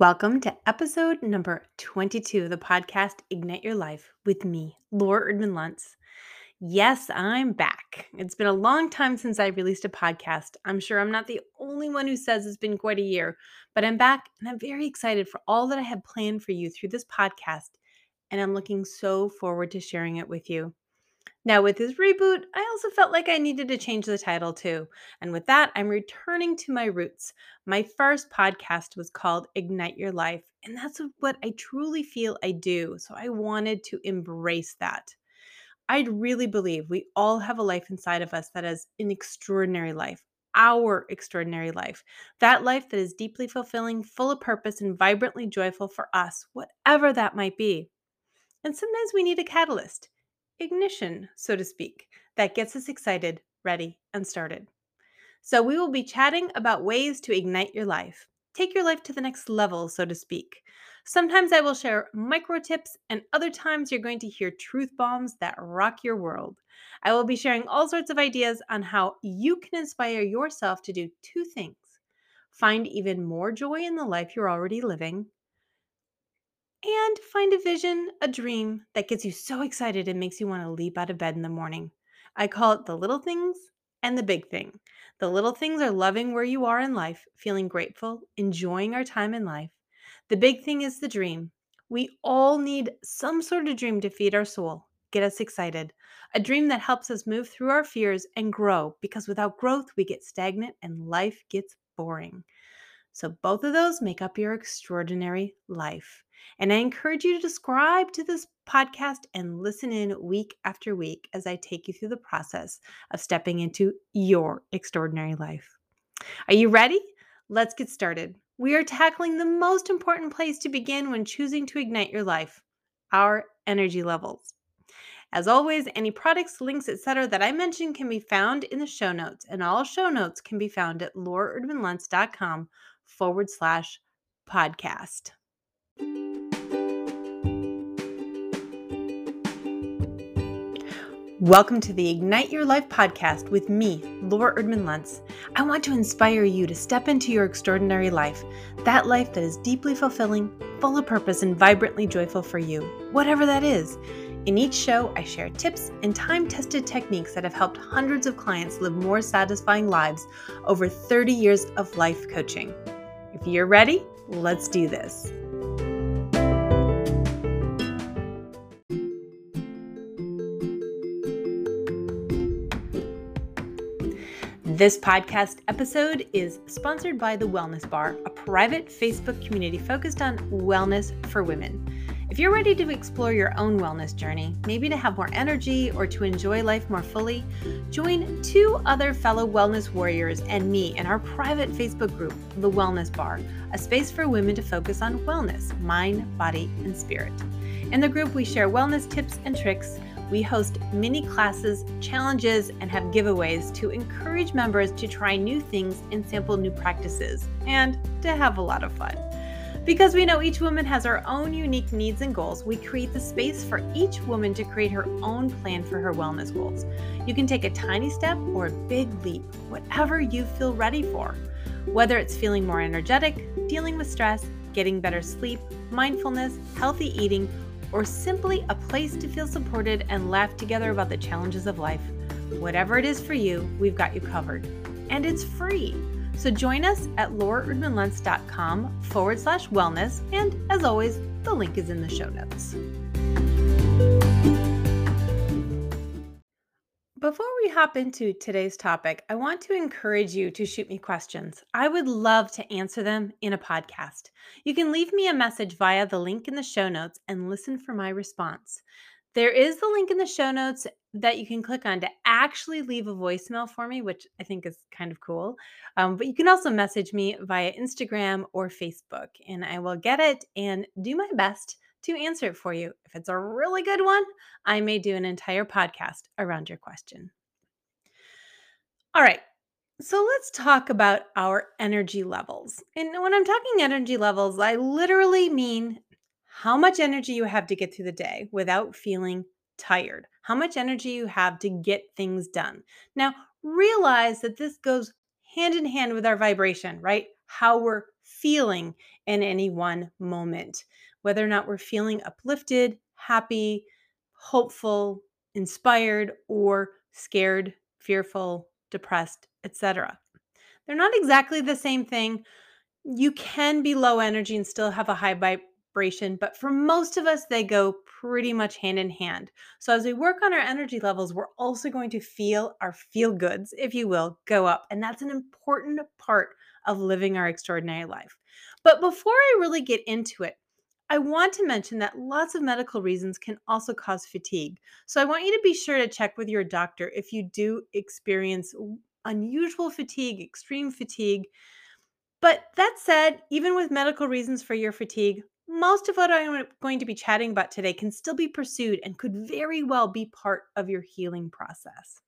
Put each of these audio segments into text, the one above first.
Welcome to episode number 22 of the podcast Ignite Your Life with me, Laura Erdman Luntz. Yes, I'm back. It's been a long time since I released a podcast. I'm sure I'm not the only one who says it's been quite a year, but I'm back and I'm very excited for all that I have planned for you through this podcast. And I'm looking so forward to sharing it with you. Now, with this reboot, I also felt like I needed to change the title too. And with that, I'm returning to my roots. My first podcast was called Ignite Your Life, and that's what I truly feel I do. So I wanted to embrace that. I really believe we all have a life inside of us that is an extraordinary life, our extraordinary life. That life that is deeply fulfilling, full of purpose, and vibrantly joyful for us, whatever that might be. And sometimes we need a catalyst ignition, so to speak, that gets us excited, ready, and started. So, we will be chatting about ways to ignite your life, take your life to the next level, so to speak. Sometimes I will share micro tips, and other times you're going to hear truth bombs that rock your world. I will be sharing all sorts of ideas on how you can inspire yourself to do two things find even more joy in the life you're already living, and find a vision, a dream that gets you so excited it makes you want to leap out of bed in the morning. I call it the little things and the big thing. The little things are loving where you are in life, feeling grateful, enjoying our time in life. The big thing is the dream. We all need some sort of dream to feed our soul, get us excited. A dream that helps us move through our fears and grow because without growth, we get stagnant and life gets boring. So, both of those make up your extraordinary life. And I encourage you to subscribe to this podcast and listen in week after week as I take you through the process of stepping into your extraordinary life. Are you ready? Let's get started. We are tackling the most important place to begin when choosing to ignite your life our energy levels. As always, any products, links, etc. that I mentioned can be found in the show notes, and all show notes can be found at lauraerdmanluntz.com forward slash podcast. Welcome to the Ignite Your Life podcast with me, Laura Erdman Luntz. I want to inspire you to step into your extraordinary life, that life that is deeply fulfilling, full of purpose, and vibrantly joyful for you, whatever that is. In each show, I share tips and time tested techniques that have helped hundreds of clients live more satisfying lives over 30 years of life coaching. If you're ready, let's do this. This podcast episode is sponsored by The Wellness Bar, a private Facebook community focused on wellness for women. If you're ready to explore your own wellness journey, maybe to have more energy or to enjoy life more fully, join two other fellow wellness warriors and me in our private Facebook group, The Wellness Bar, a space for women to focus on wellness, mind, body, and spirit. In the group, we share wellness tips and tricks. We host mini classes, challenges, and have giveaways to encourage members to try new things and sample new practices, and to have a lot of fun. Because we know each woman has her own unique needs and goals, we create the space for each woman to create her own plan for her wellness goals. You can take a tiny step or a big leap, whatever you feel ready for. Whether it's feeling more energetic, dealing with stress, getting better sleep, mindfulness, healthy eating, or simply a place to feel supported and laugh together about the challenges of life. Whatever it is for you, we've got you covered. And it's free. So join us at lauraerdmanluntz.com forward slash wellness. And as always, the link is in the show notes. Before we hop into today's topic, I want to encourage you to shoot me questions. I would love to answer them in a podcast. You can leave me a message via the link in the show notes and listen for my response. There is the link in the show notes that you can click on to actually leave a voicemail for me, which I think is kind of cool. Um, but you can also message me via Instagram or Facebook, and I will get it and do my best to answer it for you. If it's a really good one, I may do an entire podcast around your question. All right, so let's talk about our energy levels. And when I'm talking energy levels, I literally mean how much energy you have to get through the day without feeling tired, how much energy you have to get things done. Now, realize that this goes hand in hand with our vibration, right? How we're feeling in any one moment, whether or not we're feeling uplifted, happy, hopeful, inspired, or scared, fearful, depressed, etc. They're not exactly the same thing. You can be low energy and still have a high but for most of us, they go pretty much hand in hand. So, as we work on our energy levels, we're also going to feel our feel goods, if you will, go up. And that's an important part of living our extraordinary life. But before I really get into it, I want to mention that lots of medical reasons can also cause fatigue. So I want you to be sure to check with your doctor if you do experience unusual fatigue, extreme fatigue. But that said, even with medical reasons for your fatigue, most of what I'm going to be chatting about today can still be pursued and could very well be part of your healing process.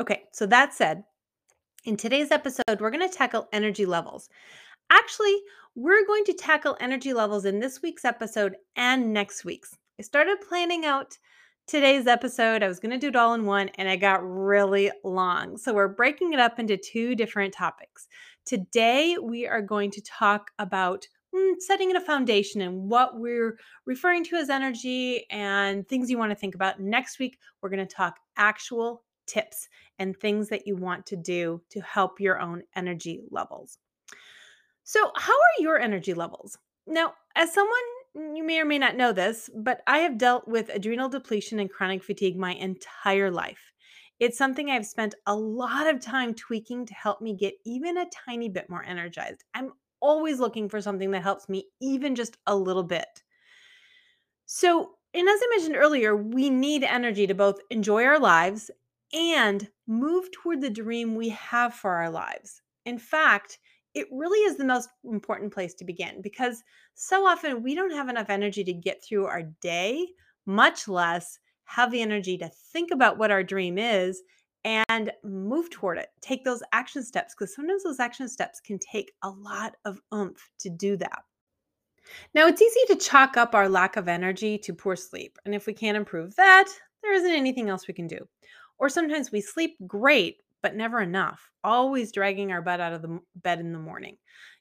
Okay, so that said, in today's episode, we're going to tackle energy levels. Actually, we're going to tackle energy levels in this week's episode and next week's. I started planning out today's episode. I was going to do it all in one and it got really long. So we're breaking it up into two different topics. Today, we are going to talk about Mm, setting it a foundation and what we're referring to as energy and things you want to think about. Next week, we're going to talk actual tips and things that you want to do to help your own energy levels. So, how are your energy levels? Now, as someone you may or may not know this, but I have dealt with adrenal depletion and chronic fatigue my entire life. It's something I've spent a lot of time tweaking to help me get even a tiny bit more energized. I'm always looking for something that helps me even just a little bit. So, and as I mentioned earlier, we need energy to both enjoy our lives and move toward the dream we have for our lives. In fact, it really is the most important place to begin because so often we don't have enough energy to get through our day, much less have the energy to think about what our dream is and move toward it. Take those action steps because sometimes those action steps can take a lot of oomph to do that. Now, it's easy to chalk up our lack of energy to poor sleep. And if we can't improve that, there isn't anything else we can do. Or sometimes we sleep great, but never enough, always dragging our butt out of the bed in the morning.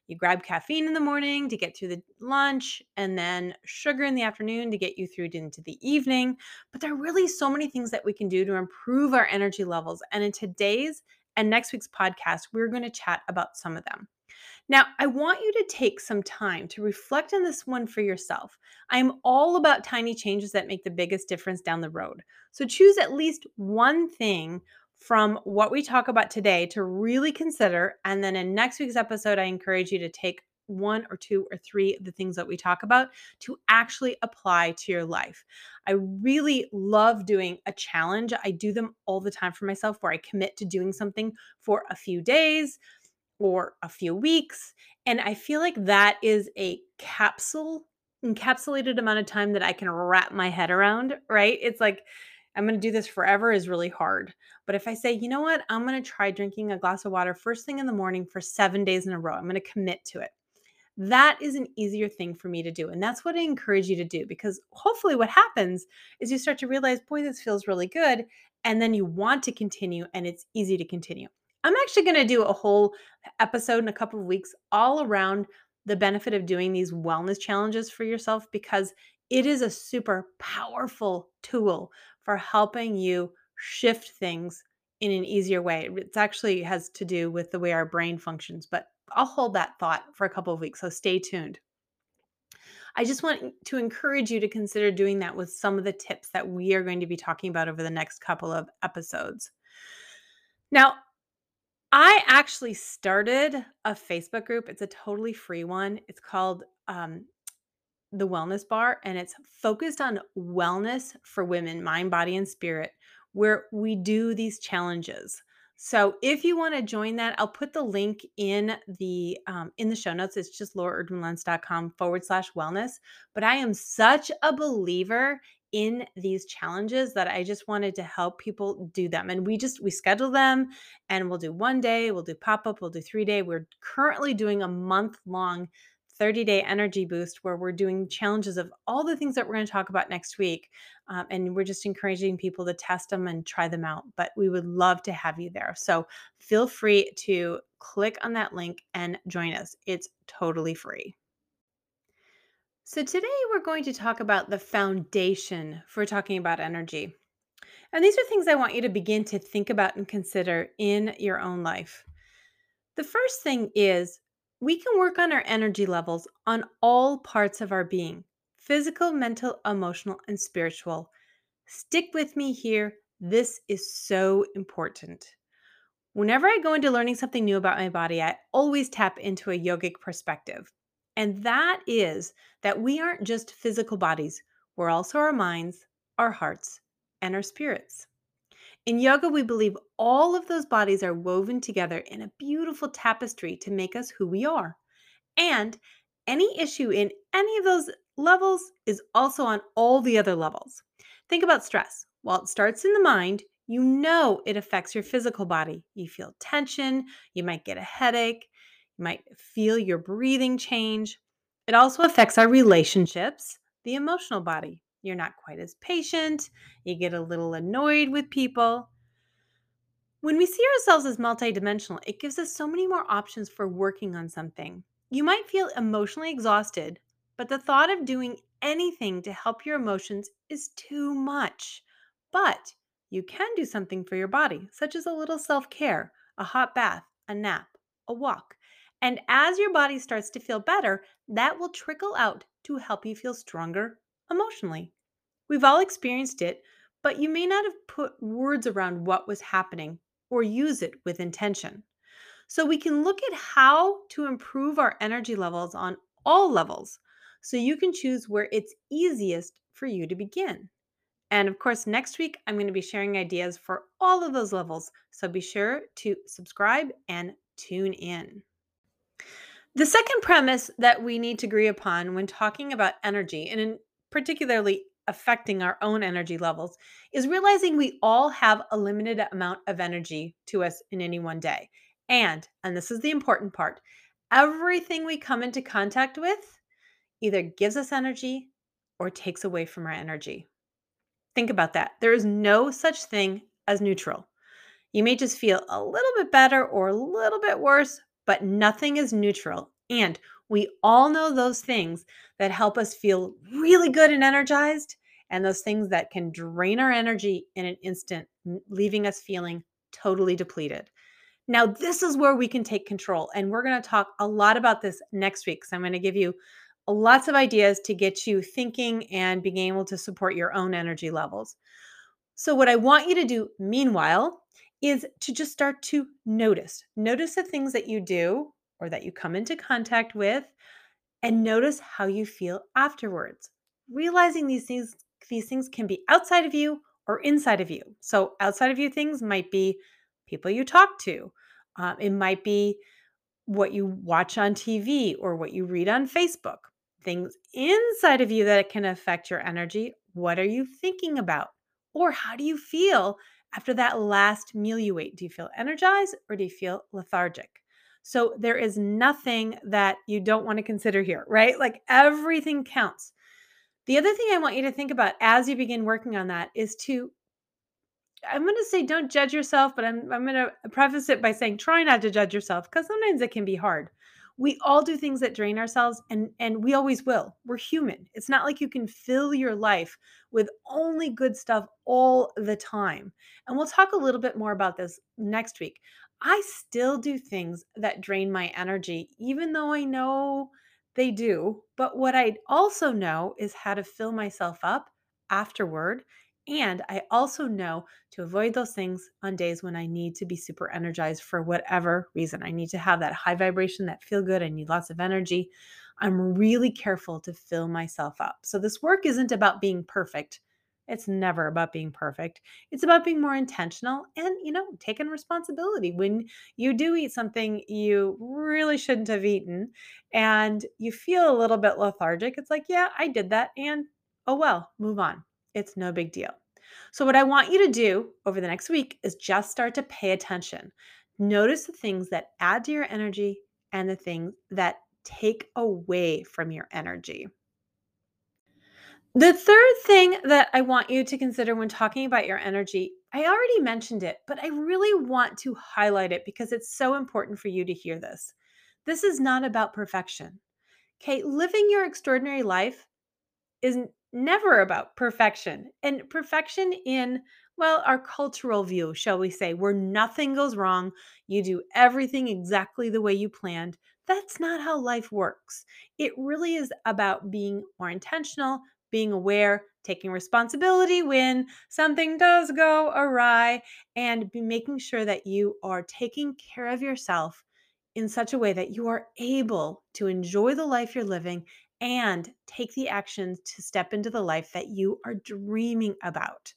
You grab caffeine in the morning to get through the lunch, and then sugar in the afternoon to get you through into the evening. But there are really so many things that we can do to improve our energy levels. And in today's and next week's podcast, we're going to chat about some of them. Now, I want you to take some time to reflect on this one for yourself. I'm all about tiny changes that make the biggest difference down the road. So choose at least one thing from what we talk about today to really consider. And then in next week's episode, I encourage you to take one or two or three of the things that we talk about to actually apply to your life. I really love doing a challenge. I do them all the time for myself where I commit to doing something for a few days or a few weeks. And I feel like that is a capsule, encapsulated amount of time that I can wrap my head around, right? It's like, I'm going to do this forever is really hard. But if I say, you know what, I'm going to try drinking a glass of water first thing in the morning for seven days in a row, I'm going to commit to it. That is an easier thing for me to do. And that's what I encourage you to do because hopefully, what happens is you start to realize, boy, this feels really good. And then you want to continue, and it's easy to continue. I'm actually going to do a whole episode in a couple of weeks all around the benefit of doing these wellness challenges for yourself because it is a super powerful tool for helping you shift things in an easier way. It actually has to do with the way our brain functions, but I'll hold that thought for a couple of weeks. So stay tuned. I just want to encourage you to consider doing that with some of the tips that we are going to be talking about over the next couple of episodes. Now, I actually started a Facebook group. It's a totally free one. It's called um, the Wellness Bar, and it's focused on wellness for women, mind, body, and spirit, where we do these challenges. So if you want to join that, I'll put the link in the um, in the show notes. It's just lauraerdmanluntz.com forward slash wellness. But I am such a believer in these challenges that I just wanted to help people do them. And we just we schedule them and we'll do one day, we'll do pop-up, we'll do three day. We're currently doing a month long 30 day energy boost where we're doing challenges of all the things that we're going to talk about next week. Um, and we're just encouraging people to test them and try them out. But we would love to have you there. So feel free to click on that link and join us. It's totally free. So, today we're going to talk about the foundation for talking about energy. And these are things I want you to begin to think about and consider in your own life. The first thing is we can work on our energy levels on all parts of our being physical, mental, emotional, and spiritual. Stick with me here. This is so important. Whenever I go into learning something new about my body, I always tap into a yogic perspective. And that is that we aren't just physical bodies, we're also our minds, our hearts, and our spirits. In yoga, we believe all of those bodies are woven together in a beautiful tapestry to make us who we are. And any issue in any of those levels is also on all the other levels. Think about stress. While it starts in the mind, you know it affects your physical body. You feel tension, you might get a headache, you might feel your breathing change. It also affects our relationships, the emotional body. You're not quite as patient. You get a little annoyed with people. When we see ourselves as multidimensional, it gives us so many more options for working on something. You might feel emotionally exhausted, but the thought of doing anything to help your emotions is too much. But you can do something for your body, such as a little self care, a hot bath, a nap, a walk. And as your body starts to feel better, that will trickle out to help you feel stronger emotionally. We've all experienced it, but you may not have put words around what was happening or use it with intention. So we can look at how to improve our energy levels on all levels so you can choose where it's easiest for you to begin. And of course, next week I'm going to be sharing ideas for all of those levels. So be sure to subscribe and tune in. The second premise that we need to agree upon when talking about energy, and in particularly affecting our own energy levels is realizing we all have a limited amount of energy to us in any one day. And, and this is the important part, everything we come into contact with either gives us energy or takes away from our energy. Think about that. There is no such thing as neutral. You may just feel a little bit better or a little bit worse, but nothing is neutral. And we all know those things that help us feel really good and energized, and those things that can drain our energy in an instant, leaving us feeling totally depleted. Now, this is where we can take control. And we're going to talk a lot about this next week. So, I'm going to give you lots of ideas to get you thinking and being able to support your own energy levels. So, what I want you to do meanwhile is to just start to notice. Notice the things that you do or that you come into contact with and notice how you feel afterwards. Realizing these things these things can be outside of you or inside of you. So outside of you things might be people you talk to. Uh, it might be what you watch on TV or what you read on Facebook. Things inside of you that can affect your energy. What are you thinking about? Or how do you feel after that last meal you ate? Do you feel energized or do you feel lethargic? So there is nothing that you don't want to consider here, right? Like everything counts. The other thing I want you to think about as you begin working on that is to I'm going to say don't judge yourself, but I'm I'm going to preface it by saying try not to judge yourself because sometimes it can be hard. We all do things that drain ourselves and and we always will. We're human. It's not like you can fill your life with only good stuff all the time. And we'll talk a little bit more about this next week. I still do things that drain my energy, even though I know they do. But what I also know is how to fill myself up afterward. And I also know to avoid those things on days when I need to be super energized for whatever reason. I need to have that high vibration, that feel good. I need lots of energy. I'm really careful to fill myself up. So, this work isn't about being perfect. It's never about being perfect. It's about being more intentional and, you know, taking responsibility. When you do eat something you really shouldn't have eaten and you feel a little bit lethargic, it's like, yeah, I did that. And oh well, move on. It's no big deal. So, what I want you to do over the next week is just start to pay attention. Notice the things that add to your energy and the things that take away from your energy. The third thing that I want you to consider when talking about your energy, I already mentioned it, but I really want to highlight it because it's so important for you to hear this. This is not about perfection. Okay, living your extraordinary life is never about perfection. And perfection in, well, our cultural view, shall we say, where nothing goes wrong, you do everything exactly the way you planned. That's not how life works. It really is about being more intentional, being aware, taking responsibility when something does go awry, and making sure that you are taking care of yourself in such a way that you are able to enjoy the life you're living and take the actions to step into the life that you are dreaming about.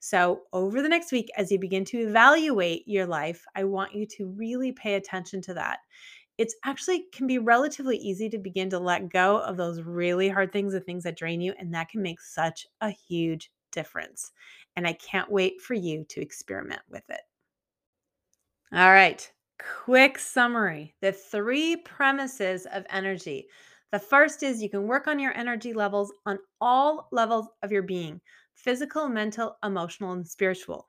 So, over the next week, as you begin to evaluate your life, I want you to really pay attention to that. It's actually can be relatively easy to begin to let go of those really hard things, the things that drain you, and that can make such a huge difference. And I can't wait for you to experiment with it. All right, quick summary the three premises of energy. The first is you can work on your energy levels on all levels of your being physical, mental, emotional, and spiritual.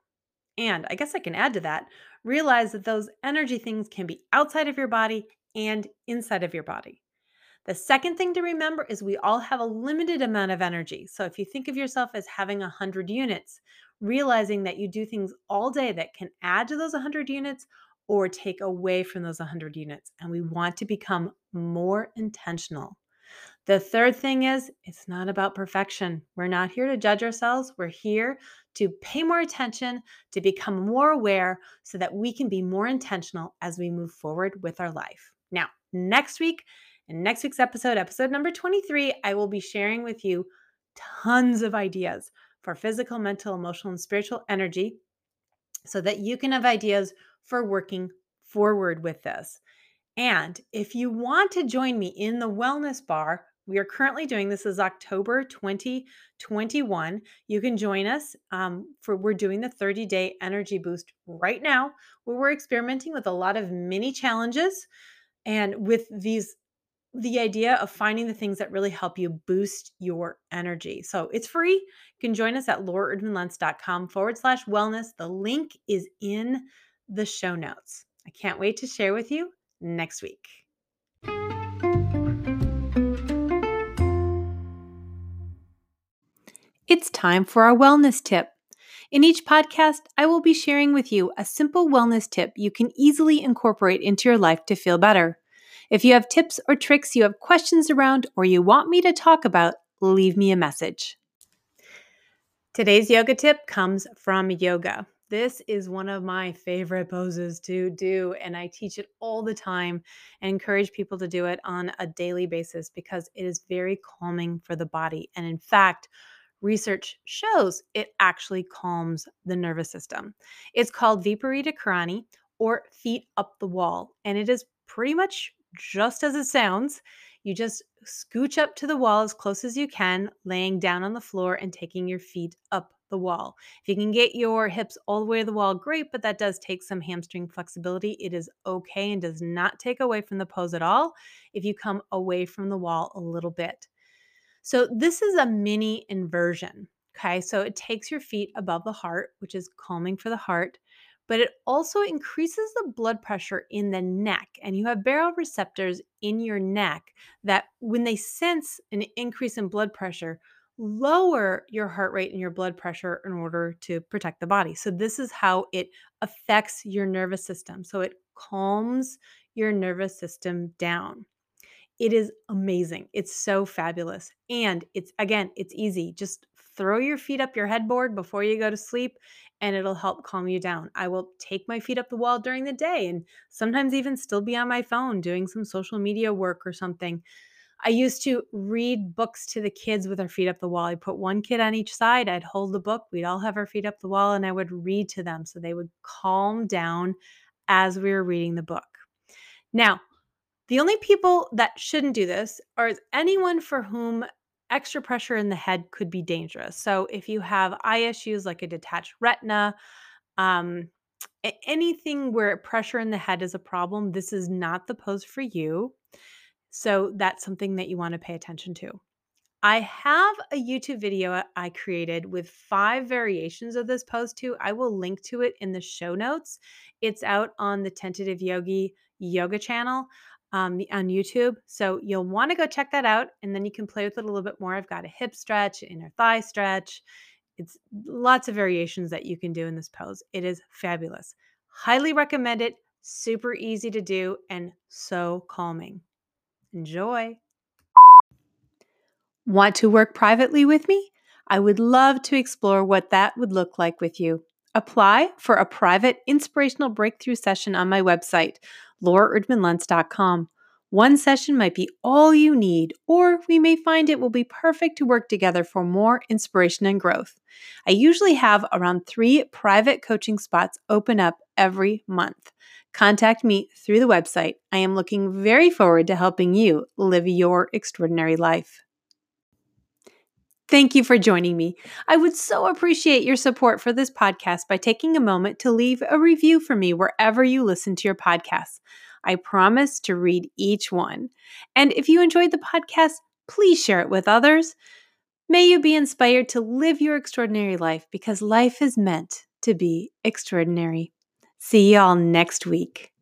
And I guess I can add to that realize that those energy things can be outside of your body and inside of your body. The second thing to remember is we all have a limited amount of energy. So if you think of yourself as having 100 units, realizing that you do things all day that can add to those 100 units or take away from those 100 units. And we want to become more intentional. The third thing is it's not about perfection. We're not here to judge ourselves. We're here to pay more attention, to become more aware so that we can be more intentional as we move forward with our life. Now, next week, in next week's episode, episode number 23, I will be sharing with you tons of ideas for physical, mental, emotional, and spiritual energy so that you can have ideas for working forward with this. And if you want to join me in the wellness bar, we are currently doing this is October 2021. You can join us um, for we're doing the 30 day energy boost right now, where we're experimenting with a lot of mini challenges and with these the idea of finding the things that really help you boost your energy. So it's free. You can join us at lauraerdmanluntz.com forward slash wellness. The link is in the show notes. I can't wait to share with you next week. It's time for our wellness tip. In each podcast, I will be sharing with you a simple wellness tip you can easily incorporate into your life to feel better. If you have tips or tricks you have questions around or you want me to talk about, leave me a message. Today's yoga tip comes from yoga. This is one of my favorite poses to do, and I teach it all the time and encourage people to do it on a daily basis because it is very calming for the body. And in fact, research shows it actually calms the nervous system. It's called Viparita Karani or feet up the wall, and it is pretty much just as it sounds. You just scooch up to the wall as close as you can, laying down on the floor and taking your feet up the wall. If you can get your hips all the way to the wall, great, but that does take some hamstring flexibility. It is okay and does not take away from the pose at all if you come away from the wall a little bit. So, this is a mini inversion. Okay, so it takes your feet above the heart, which is calming for the heart but it also increases the blood pressure in the neck. And you have baroreceptors in your neck that, when they sense an increase in blood pressure, lower your heart rate and your blood pressure in order to protect the body. So, this is how it affects your nervous system. So, it calms your nervous system down. It is amazing. It's so fabulous. And it's, again, it's easy. Just throw your feet up your headboard before you go to sleep and it'll help calm you down. I will take my feet up the wall during the day and sometimes even still be on my phone doing some social media work or something. I used to read books to the kids with our feet up the wall. I put one kid on each side. I'd hold the book. We'd all have our feet up the wall and I would read to them so they would calm down as we were reading the book. Now, the only people that shouldn't do this are anyone for whom extra pressure in the head could be dangerous. So if you have eye issues like a detached retina, um, anything where pressure in the head is a problem, this is not the pose for you. So that's something that you want to pay attention to. I have a YouTube video I created with five variations of this pose too. I will link to it in the show notes. It's out on the Attentive Yogi yoga channel um, on YouTube. So you'll want to go check that out and then you can play with it a little bit more. I've got a hip stretch, inner thigh stretch. It's lots of variations that you can do in this pose. It is fabulous. Highly recommend it. Super easy to do and so calming. Enjoy. Want to work privately with me? I would love to explore what that would look like with you. Apply for a private inspirational breakthrough session on my website, lauraerdmanluntz.com. One session might be all you need, or we may find it will be perfect to work together for more inspiration and growth. I usually have around three private coaching spots open up every month. Contact me through the website. I am looking very forward to helping you live your extraordinary life. Thank you for joining me. I would so appreciate your support for this podcast by taking a moment to leave a review for me wherever you listen to your podcasts. I promise to read each one. And if you enjoyed the podcast, please share it with others. May you be inspired to live your extraordinary life because life is meant to be extraordinary. See y'all next week.